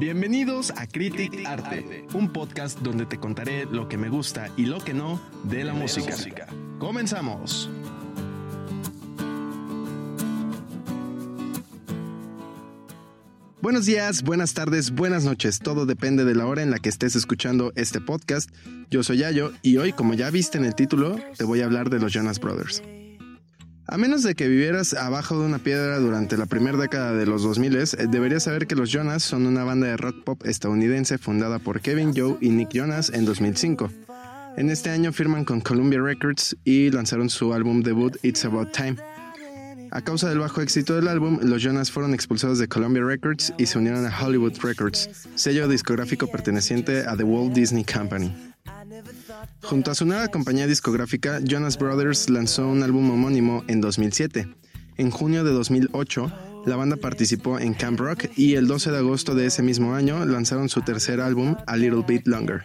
Bienvenidos a Critic Arte, un podcast donde te contaré lo que me gusta y lo que no de la música. Comenzamos. Buenos días, buenas tardes, buenas noches. Todo depende de la hora en la que estés escuchando este podcast. Yo soy Yayo y hoy, como ya viste en el título, te voy a hablar de los Jonas Brothers. A menos de que vivieras abajo de una piedra durante la primera década de los 2000, eh, deberías saber que los Jonas son una banda de rock pop estadounidense fundada por Kevin Joe y Nick Jonas en 2005. En este año firman con Columbia Records y lanzaron su álbum debut It's About Time. A causa del bajo éxito del álbum, los Jonas fueron expulsados de Columbia Records y se unieron a Hollywood Records, sello discográfico perteneciente a The Walt Disney Company. Junto a su nueva compañía discográfica, Jonas Brothers lanzó un álbum homónimo en 2007. En junio de 2008, la banda participó en Camp Rock y el 12 de agosto de ese mismo año lanzaron su tercer álbum, A Little Bit Longer.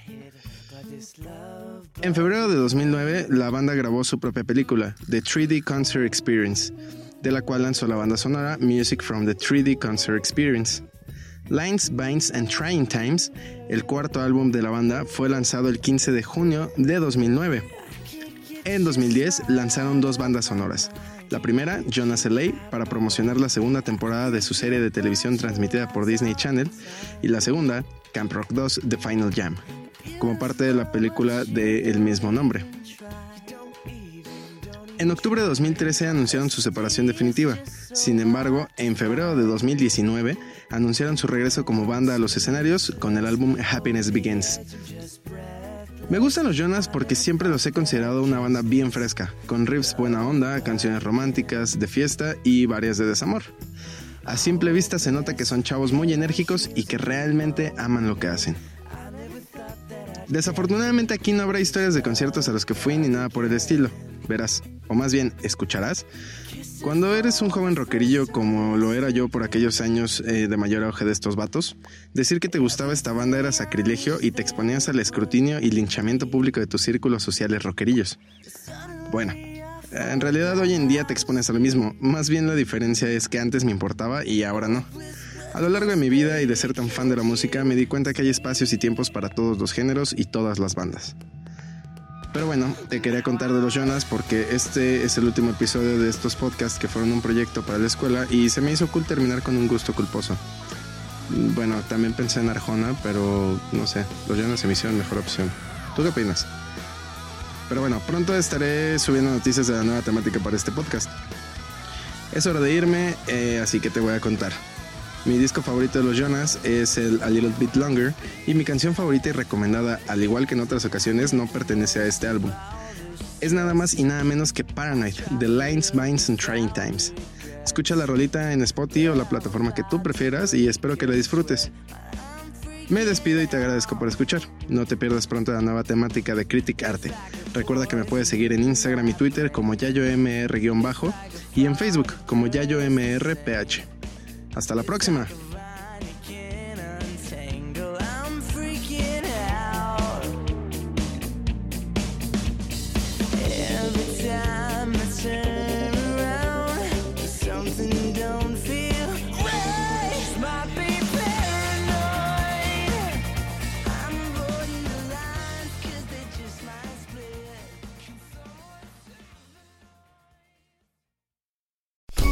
En febrero de 2009, la banda grabó su propia película, The 3D Concert Experience, de la cual lanzó la banda sonora Music from the 3D Concert Experience. Lines, Binds and Trying Times, el cuarto álbum de la banda, fue lanzado el 15 de junio de 2009. En 2010 lanzaron dos bandas sonoras. La primera, Jonas LA, para promocionar la segunda temporada de su serie de televisión transmitida por Disney Channel, y la segunda, Camp Rock 2, The Final Jam, como parte de la película del mismo nombre. En octubre de 2013 anunciaron su separación definitiva. Sin embargo, en febrero de 2019 anunciaron su regreso como banda a los escenarios con el álbum Happiness Begins. Me gustan los Jonas porque siempre los he considerado una banda bien fresca, con riffs buena onda, canciones románticas, de fiesta y varias de desamor. A simple vista se nota que son chavos muy enérgicos y que realmente aman lo que hacen. Desafortunadamente aquí no habrá historias de conciertos a los que fui ni nada por el estilo. Verás, o más bien escucharás. Cuando eres un joven rockerillo como lo era yo por aquellos años eh, de mayor auge de estos vatos, decir que te gustaba esta banda era sacrilegio y te exponías al escrutinio y linchamiento público de tus círculos sociales rockerillos. Bueno, en realidad hoy en día te expones a lo mismo, más bien la diferencia es que antes me importaba y ahora no. A lo largo de mi vida y de ser tan fan de la música me di cuenta que hay espacios y tiempos para todos los géneros y todas las bandas. Pero bueno, te quería contar de los Jonas porque este es el último episodio de estos podcasts que fueron un proyecto para la escuela y se me hizo cool terminar con un gusto culposo. Bueno, también pensé en Arjona, pero no sé, los Jonas se me hicieron mejor opción. ¿Tú qué opinas? Pero bueno, pronto estaré subiendo noticias de la nueva temática para este podcast. Es hora de irme, eh, así que te voy a contar. Mi disco favorito de los Jonas es el A Little Bit Longer y mi canción favorita y recomendada, al igual que en otras ocasiones, no pertenece a este álbum. Es nada más y nada menos que Paranoid, The Lines, Binds and Trying Times. Escucha la rolita en Spotify o la plataforma que tú prefieras y espero que la disfrutes. Me despido y te agradezco por escuchar. No te pierdas pronto la nueva temática de Critic Arte. Recuerda que me puedes seguir en Instagram y Twitter como YayoMR- y en Facebook como YayoMRPH. Hasta la próxima.